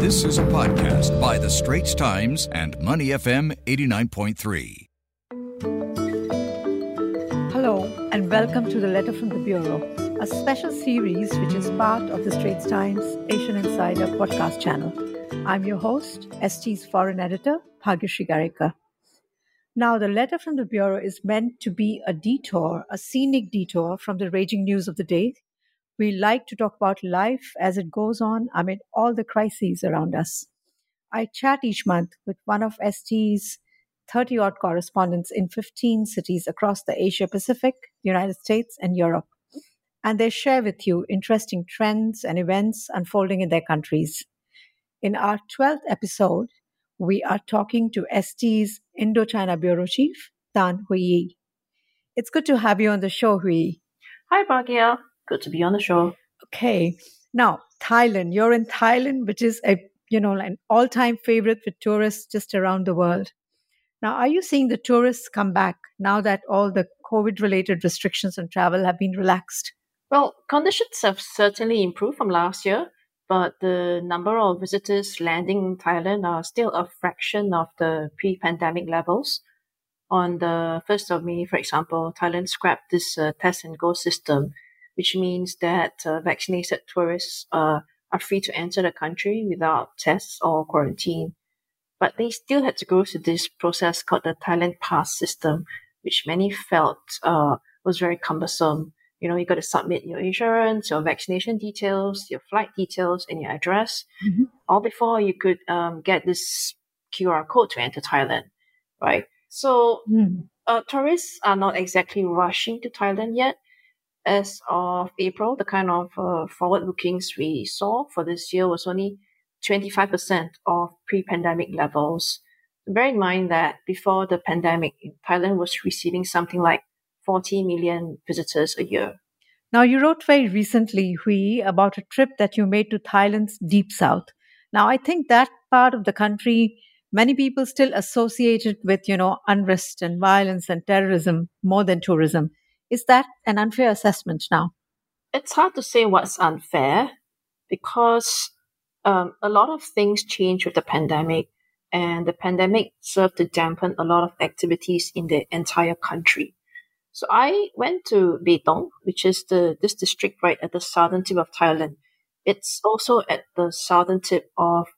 This is a podcast by The Straits Times and Money FM 89.3. Hello, and welcome to the Letter from the Bureau, a special series which is part of the Straits Times Asian Insider podcast channel. I'm your host, ST's foreign editor, Bhagyashree Garekar. Now, the letter from the Bureau is meant to be a detour, a scenic detour from the raging news of the day. We like to talk about life as it goes on amid all the crises around us. I chat each month with one of ST's 30 odd correspondents in 15 cities across the Asia Pacific, United States, and Europe. And they share with you interesting trends and events unfolding in their countries. In our 12th episode, we are talking to ST's Indochina Bureau Chief, Tan Hui. It's good to have you on the show, Hui. Hi, Bhagya. Good to be on the show. Okay. Now, Thailand. You're in Thailand, which is a you know an all-time favorite for tourists just around the world. Now, are you seeing the tourists come back now that all the COVID-related restrictions on travel have been relaxed? Well, conditions have certainly improved from last year but the number of visitors landing in Thailand are still a fraction of the pre-pandemic levels. On the 1st of May, for example, Thailand scrapped this uh, test and go system, which means that uh, vaccinated tourists uh, are free to enter the country without tests or quarantine. But they still had to go through this process called the Thailand Pass system, which many felt uh, was very cumbersome you know, you got to submit your insurance, your vaccination details, your flight details, and your address, mm-hmm. all before you could um, get this QR code to enter Thailand, right? So mm. uh, tourists are not exactly rushing to Thailand yet. As of April, the kind of uh, forward lookings we saw for this year was only 25% of pre-pandemic levels. Bear in mind that before the pandemic, Thailand was receiving something like 40 million visitors a year. Now, you wrote very recently, Hui, about a trip that you made to Thailand's deep south. Now, I think that part of the country, many people still associate it with, you know, unrest and violence and terrorism more than tourism. Is that an unfair assessment now? It's hard to say what's unfair because um, a lot of things changed with the pandemic, and the pandemic served to dampen a lot of activities in the entire country. So I went to Betong, which is the this district right at the southern tip of Thailand. It's also at the southern tip of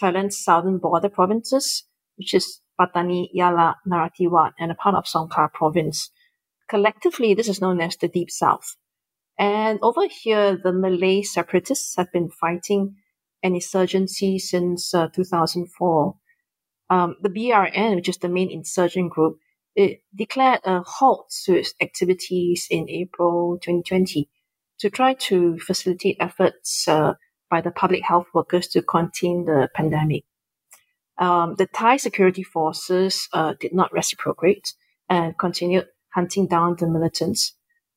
Thailand's southern border provinces, which is Pattani, Yala, Narathiwat, and a part of Songkhla province. Collectively, this is known as the Deep South. And over here, the Malay separatists have been fighting an insurgency since uh, 2004. Um, the BRN, which is the main insurgent group, it declared a halt to its activities in April 2020 to try to facilitate efforts uh, by the public health workers to contain the pandemic. Um, the Thai security forces uh, did not reciprocate and continued hunting down the militants.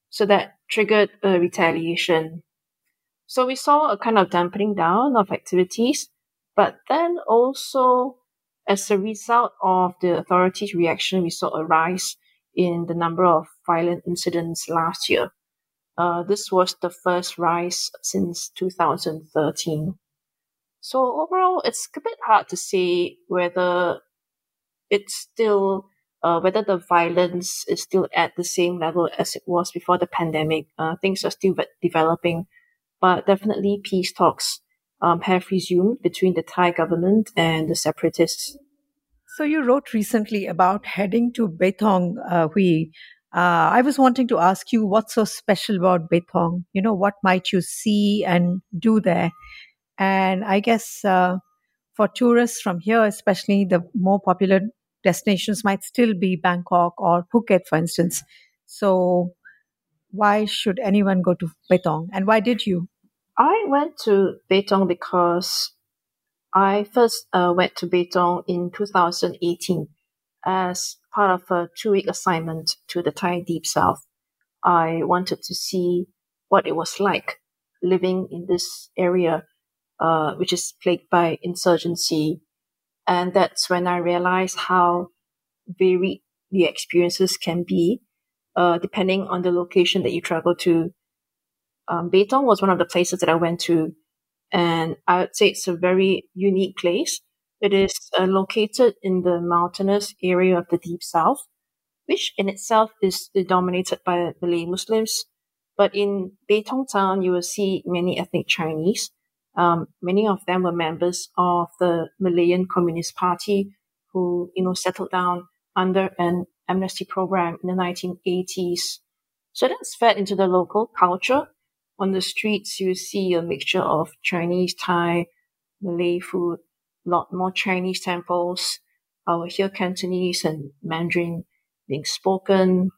So that triggered a retaliation. So we saw a kind of dampening down of activities, but then also as a result of the authorities' reaction, we saw a rise in the number of violent incidents last year. Uh, this was the first rise since 2013. So overall, it's a bit hard to say whether it's still uh, whether the violence is still at the same level as it was before the pandemic. Uh, things are still developing, but definitely peace talks um, have resumed between the Thai government and the separatists. So you wrote recently about heading to Betong, uh, Hui. Uh, I was wanting to ask you what's so special about Betong. You know, what might you see and do there? And I guess uh, for tourists from here, especially the more popular destinations might still be Bangkok or Phuket, for instance. So why should anyone go to Betong, and why did you? I went to Betong because I first uh, went to Betong in 2018 as part of a two week assignment to the Thai Deep South. I wanted to see what it was like living in this area, uh, which is plagued by insurgency. And that's when I realized how varied the experiences can be, uh, depending on the location that you travel to um, Betong was one of the places that I went to, and I would say it's a very unique place. It is uh, located in the mountainous area of the Deep South, which in itself is dominated by Malay Muslims. But in Betong town, you will see many ethnic Chinese. Um, many of them were members of the Malayan Communist Party who, you know, settled down under an amnesty program in the 1980s. So that's fed into the local culture. On the streets, you see a mixture of Chinese, Thai, Malay food, a lot more Chinese temples. Will hear Cantonese and Mandarin being spoken.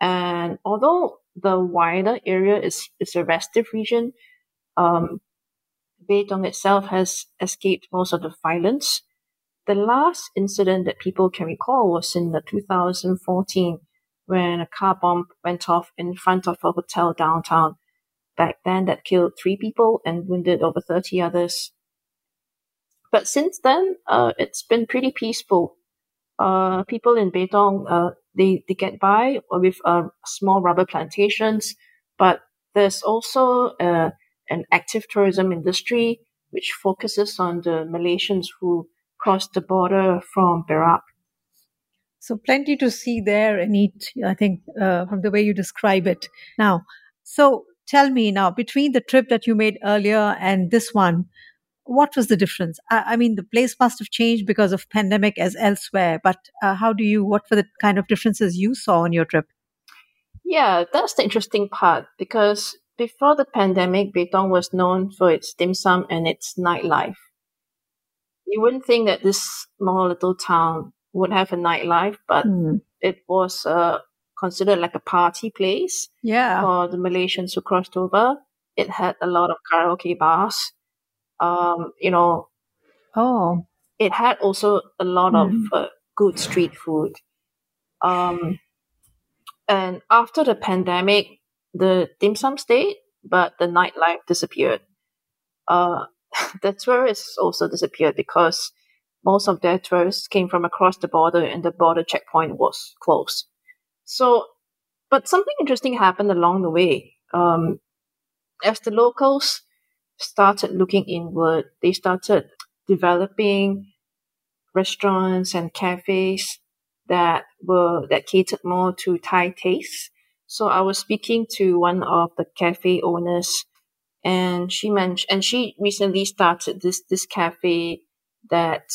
And although the wider area is, is a restive region, um, Betong itself has escaped most of the violence. The last incident that people can recall was in the 2014 when a car bomb went off in front of a hotel downtown. Back then, that killed three people and wounded over 30 others. But since then, uh, it's been pretty peaceful. Uh, people in Betong, uh, they, they get by with uh, small rubber plantations, but there's also uh, an active tourism industry which focuses on the Malaysians who cross the border from Perak. So plenty to see there and eat, I think, uh, from the way you describe it. Now, so tell me now, between the trip that you made earlier and this one, what was the difference? I, I mean, the place must have changed because of pandemic as elsewhere, but uh, how do you, what were the kind of differences you saw on your trip? Yeah, that's the interesting part because before the pandemic, Betong was known for its dim sum and its nightlife. You wouldn't think that this small little town would have a nightlife, but mm. it was uh, considered like a party place yeah. for the Malaysians who crossed over. It had a lot of karaoke bars. Um, you know, oh, it had also a lot mm. of hmm. uh, good street food. Um, and after the pandemic, the dim sum stayed, but the nightlife disappeared. Uh, the tourists also disappeared because most of their tourists came from across the border and the border checkpoint was closed. So, but something interesting happened along the way. Um, as the locals started looking inward, they started developing restaurants and cafes that were that catered more to Thai tastes. So I was speaking to one of the cafe owners and she mentioned, and she recently started this, this cafe that,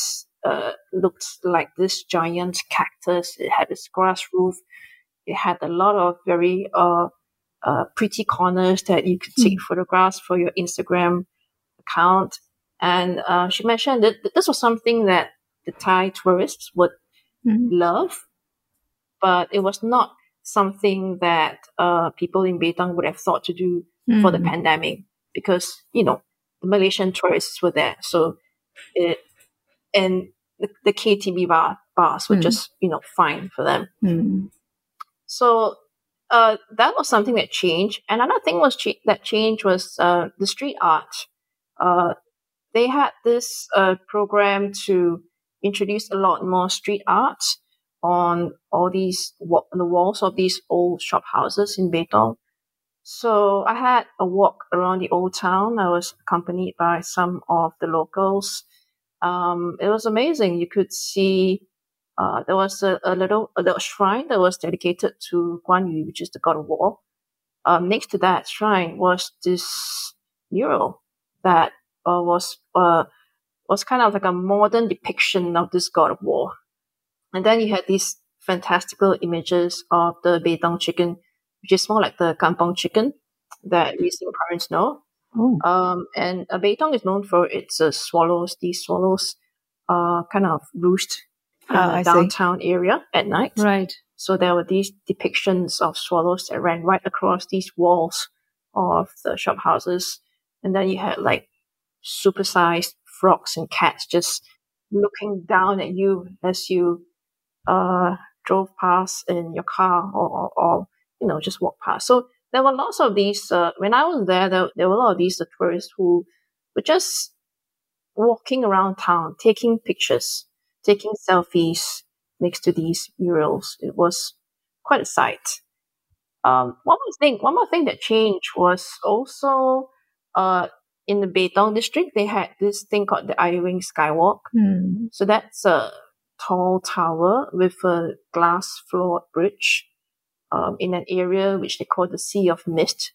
uh, looked like this giant cactus. It had this grass roof. It had a lot of very, uh, uh, pretty corners that you could take mm. photographs for your Instagram account. And, uh, she mentioned that this was something that the Thai tourists would mm. love, but it was not something that uh, people in Betong would have thought to do mm. for the hmm. pandemic because you know the Malaysian tourists were there, so it and the, the KTV bar, bars were mm. just you know fine for them. Mm. So uh, that was something that changed. And another thing was ch- that changed was uh, the street art. Uh, they had this uh, program to introduce a lot more street art on all these the walls of these old shop houses in Betong. So I had a walk around the old town. I was accompanied by some of the locals. Um, it was amazing. You could see uh, there was a, a, little a little shrine that was dedicated to Guan Yu, which is the god of war. Um, next to that shrine was this mural that uh, was uh, was kind of like a modern depiction of this god of war. And then you had these fantastical images of the Betong chicken, which is more like the kampong chicken that we Singaporeans know. Oh. Um, and uh, Betong is known for its uh, swallows. These swallows uh, kind of roost in ah, the downtown see. area at night. Right. So there were these depictions of swallows that ran right across these walls of the shop houses. And then you had like supersized frogs and cats just looking down at you as you uh, drove past in your car or, or, or, you know, just walk past. So there were lots of these, uh, when I was there, there, there were a lot of these uh, tourists who were just walking around town, taking pictures, taking selfies next to these murals. It was quite a sight. Um, one more thing, one more thing that changed was also, uh, in the Betong district, they had this thing called the Iron Wing Skywalk. Hmm. So that's a tall tower with a glass floored bridge um, in an area which they call the Sea of Mist.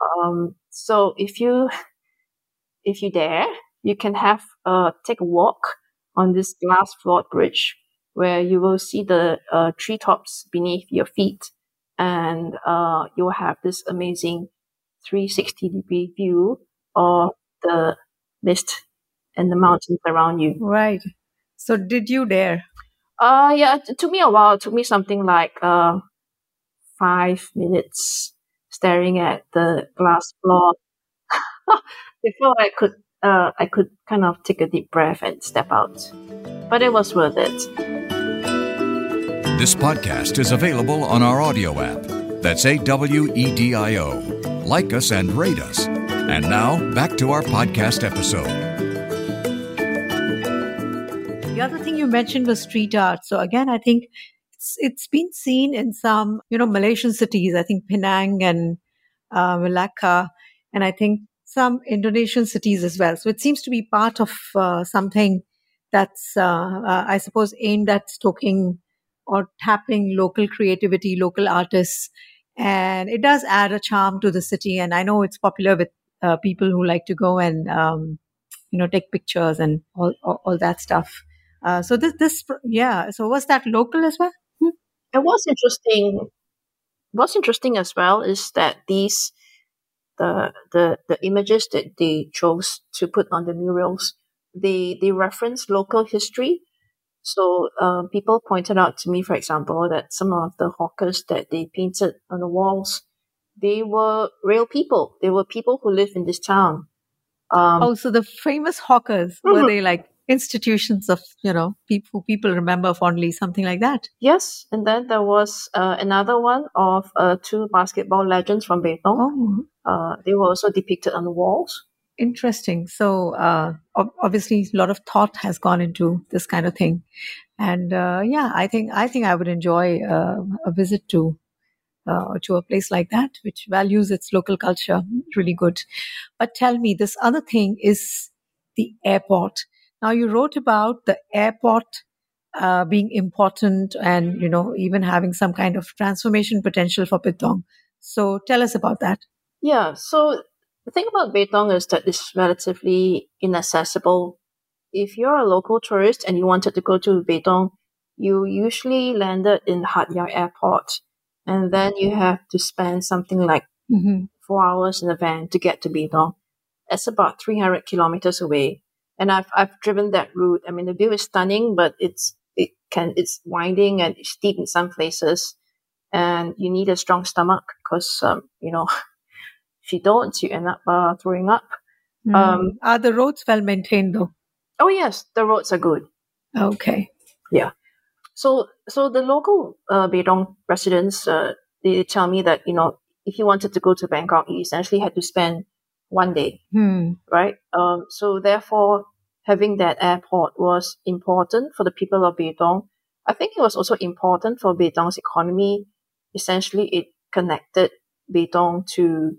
Um, so if you if you dare, you can have uh, take a walk on this glass floored bridge where you will see the uh, treetops beneath your feet and uh, you will have this amazing 360 degree view of the mist and the mountains around you. Right. So did you dare? Uh, yeah, it took me a while. It took me something like uh, five minutes staring at the glass floor before I could uh, I could kind of take a deep breath and step out. But it was worth it. This podcast is available on our Awedio app. That's A W E D I O. Like us and rate us. And now, back to our podcast episode. You mentioned was street art. So again, I think it's it's been seen in some you know Malaysian cities. I think Penang and uh, Malacca, and I think some Indonesian cities as well. So it seems to be part of uh, something that's, uh, uh, I suppose, aimed at stoking or tapping local creativity, local artists, and it does add a charm to the city. And I know it's popular with uh, people who like to go and um, you know take pictures and all all, all that stuff. Uh, so this this yeah. So was that local as well? Hmm. And what's interesting, what's interesting as well is that these the the the images that they chose to put on the murals they they reference local history. So uh, people pointed out to me, for example, that some of the hawkers that they painted on the walls, they were real people. They were people who live in this town. Um, oh, so the famous hawkers mm-hmm. were they like institutions of you know people people remember fondly, something like that? Yes, and then there was uh, another one of uh, two basketball legends from Betong. Oh. Uh, they were also depicted on the walls. Interesting. So uh, obviously, a lot of thought has gone into this kind of thing, and uh, yeah, I think I think I would enjoy uh, a visit to uh, to a place like that, which values its local culture. Really good. But tell me, this other thing is the airport. Now, you wrote about the airport uh, being important, and you know, even having some kind of transformation potential for Betong. So, tell us about that. Yeah. So the thing about Betong is that it's relatively inaccessible. If you're a local tourist and you wanted to go to Betong, you usually landed in Hat Yai Airport, and then you have to spend something like mm-hmm. four hours in a van to get to Betong. It's about 300 kilometers away, and I've I've driven that route. I mean, the view is stunning, but it's it can it's winding and steep in some places, and you need a strong stomach because um, you know If you don't, you end up uh, throwing up. Mm. Um, are the roads well maintained though? Oh yes, the roads are good. Okay. Yeah. So so the local uh, Betong residents uh, they tell me that you know if you wanted to go to Bangkok, you essentially had to spend one day, hmm. right? Um, so therefore, having that airport was important for the people of Betong. I think it was also important for Betong's economy. Essentially, it connected Betong to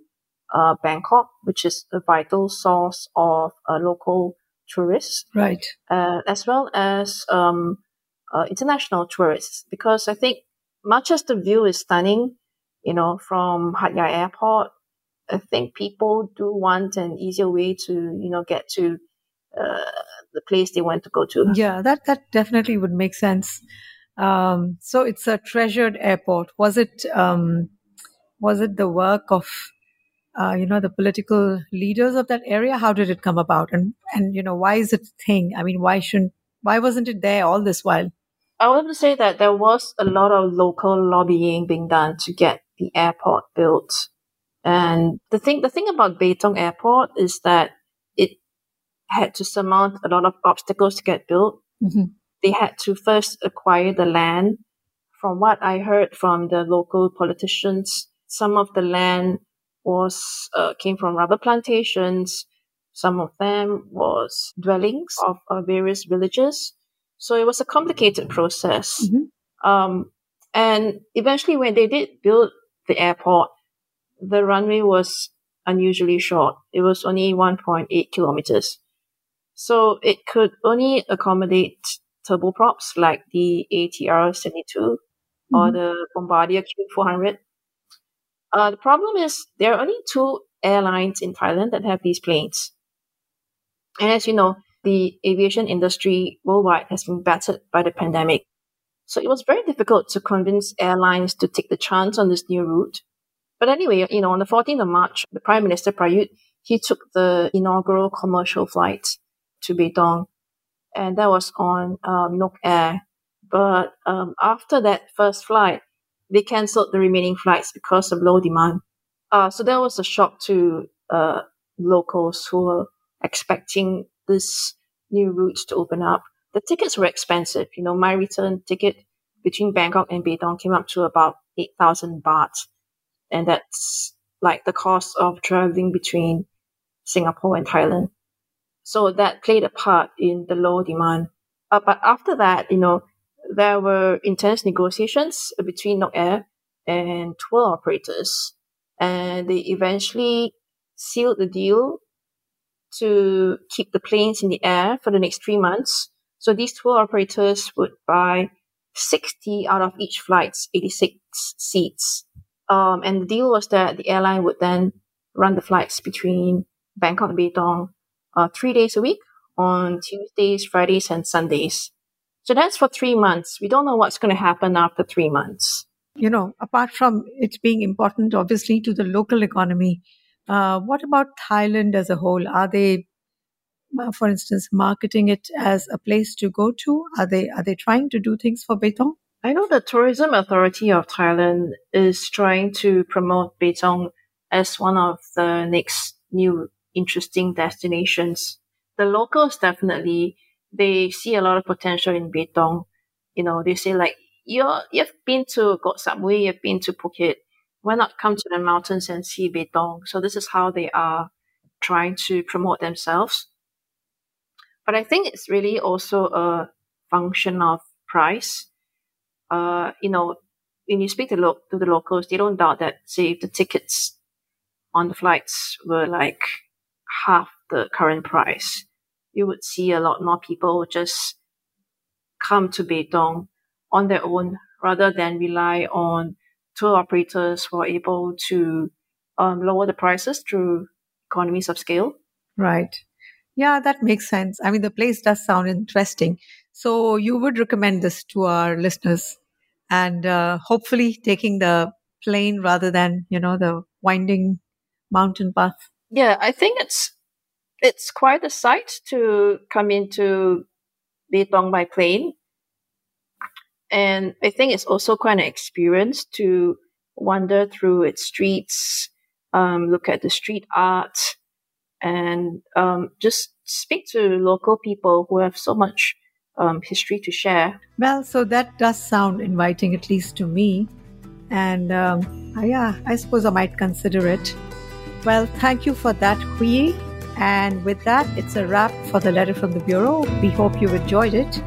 uh, Bangkok, which is a vital source of uh, local tourists, right? Uh, as well as um, uh, international tourists, because I think much as the view is stunning, you know, from Hat Yai Airport, I think people do want an easier way to, you know, get to uh, the place they want to go to. Yeah, that that definitely would make sense. Um, so it's a treasured airport. Was it um, was it the work of uh, you know the political leaders of that area how did it come about and and you know why is it a thing i mean why shouldn't why wasn't it there all this while i want to say that there was a lot of local lobbying being done to get the airport built and the thing the thing about Betong airport is that it had to surmount a lot of obstacles to get built mm-hmm. they had to first acquire the land from what i heard from the local politicians some of the land was uh, came from rubber plantations. Some of them was dwellings of uh, various villages. So it was a complicated process. Mm-hmm. Um, and eventually, when they did build the airport, the runway was unusually short. It was only 1.8 kilometers. So it could only accommodate turboprops like the ATR 72 mm-hmm. or the Bombardier Q400. Uh, the problem is there are only two airlines in Thailand that have these planes. And as you know, the aviation industry worldwide has been battered by the pandemic. So it was very difficult to convince airlines to take the chance on this new route. But anyway, you know, on the 14th of March, the Prime Minister Prayut, he took the inaugural commercial flight to Betong, and that was on um, Nok Air. But um, after that first flight, they cancelled the remaining flights because of low demand. Uh, so that was a shock to uh, locals who were expecting this new route to open up. The tickets were expensive. You know, my return ticket between Bangkok and Betong came up to about 8,000 baht. And that's like the cost of traveling between Singapore and Thailand. So that played a part in the low demand. Uh, but after that, you know, there were intense negotiations between Nok Air and tour operators. And they eventually sealed the deal to keep the planes in the air for the next three months. So these tour operators would buy 60 out of each flight's 86 seats. Um, and the deal was that the airline would then run the flights between Bangkok and Betong uh, three days a week on Tuesdays, Fridays, and Sundays. So that's for three months. We don't know what's going to happen after three months. You know, apart from it being important, obviously, to the local economy, uh, what about Thailand as a whole? Are they, uh, for instance, marketing it as a place to go to? Are they are they trying to do things for Betong? I know the Tourism Authority of Thailand is trying to promote Betong as one of the next new interesting destinations. The locals definitely they see a lot of potential in Betong. You know, they say like you're you've been to Koh Samui, you've been to Phuket why not come to the mountains and see Betong? So this is how they are trying to promote themselves. But I think it's really also a function of price. Uh, you know, when you speak to, lo- to the locals, they don't doubt that, say, the tickets on the flights were like half the current price, you would see a lot more people just come to Betong on their own rather than rely on tour operators who are able to um, lower the prices through economies of scale. Right. Yeah, that makes sense. I mean, the place does sound interesting. So you would recommend this to our listeners and uh, hopefully taking the plane rather than, you know, the winding mountain path. Yeah, I think it's it's quite a sight to come into Betong by plane. And I think it's also quite an experience to wander through its streets, um, look at the street art, and um, just speak to local people who have so much um, history to share. Well, so that does sound inviting, at least to me. And um, uh, yeah, I suppose I might consider it. Well, thank you for that, Hui. And with that, it's a wrap for the letter from the Bureau. We hope you enjoyed it.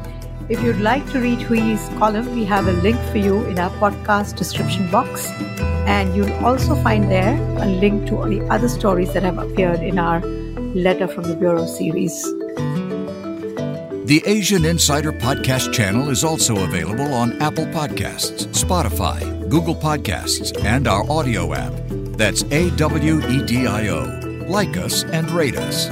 If you'd like to read Hui's column, we have a link for you in our podcast description box. And you'll also find there a link to the other stories that have appeared in our Letter from the Bureau series. The Asian Insider Podcast channel is also available on Apple Podcasts, Spotify, Google Podcasts, and our Awedio app. That's A W E D I O. Like us and rate us.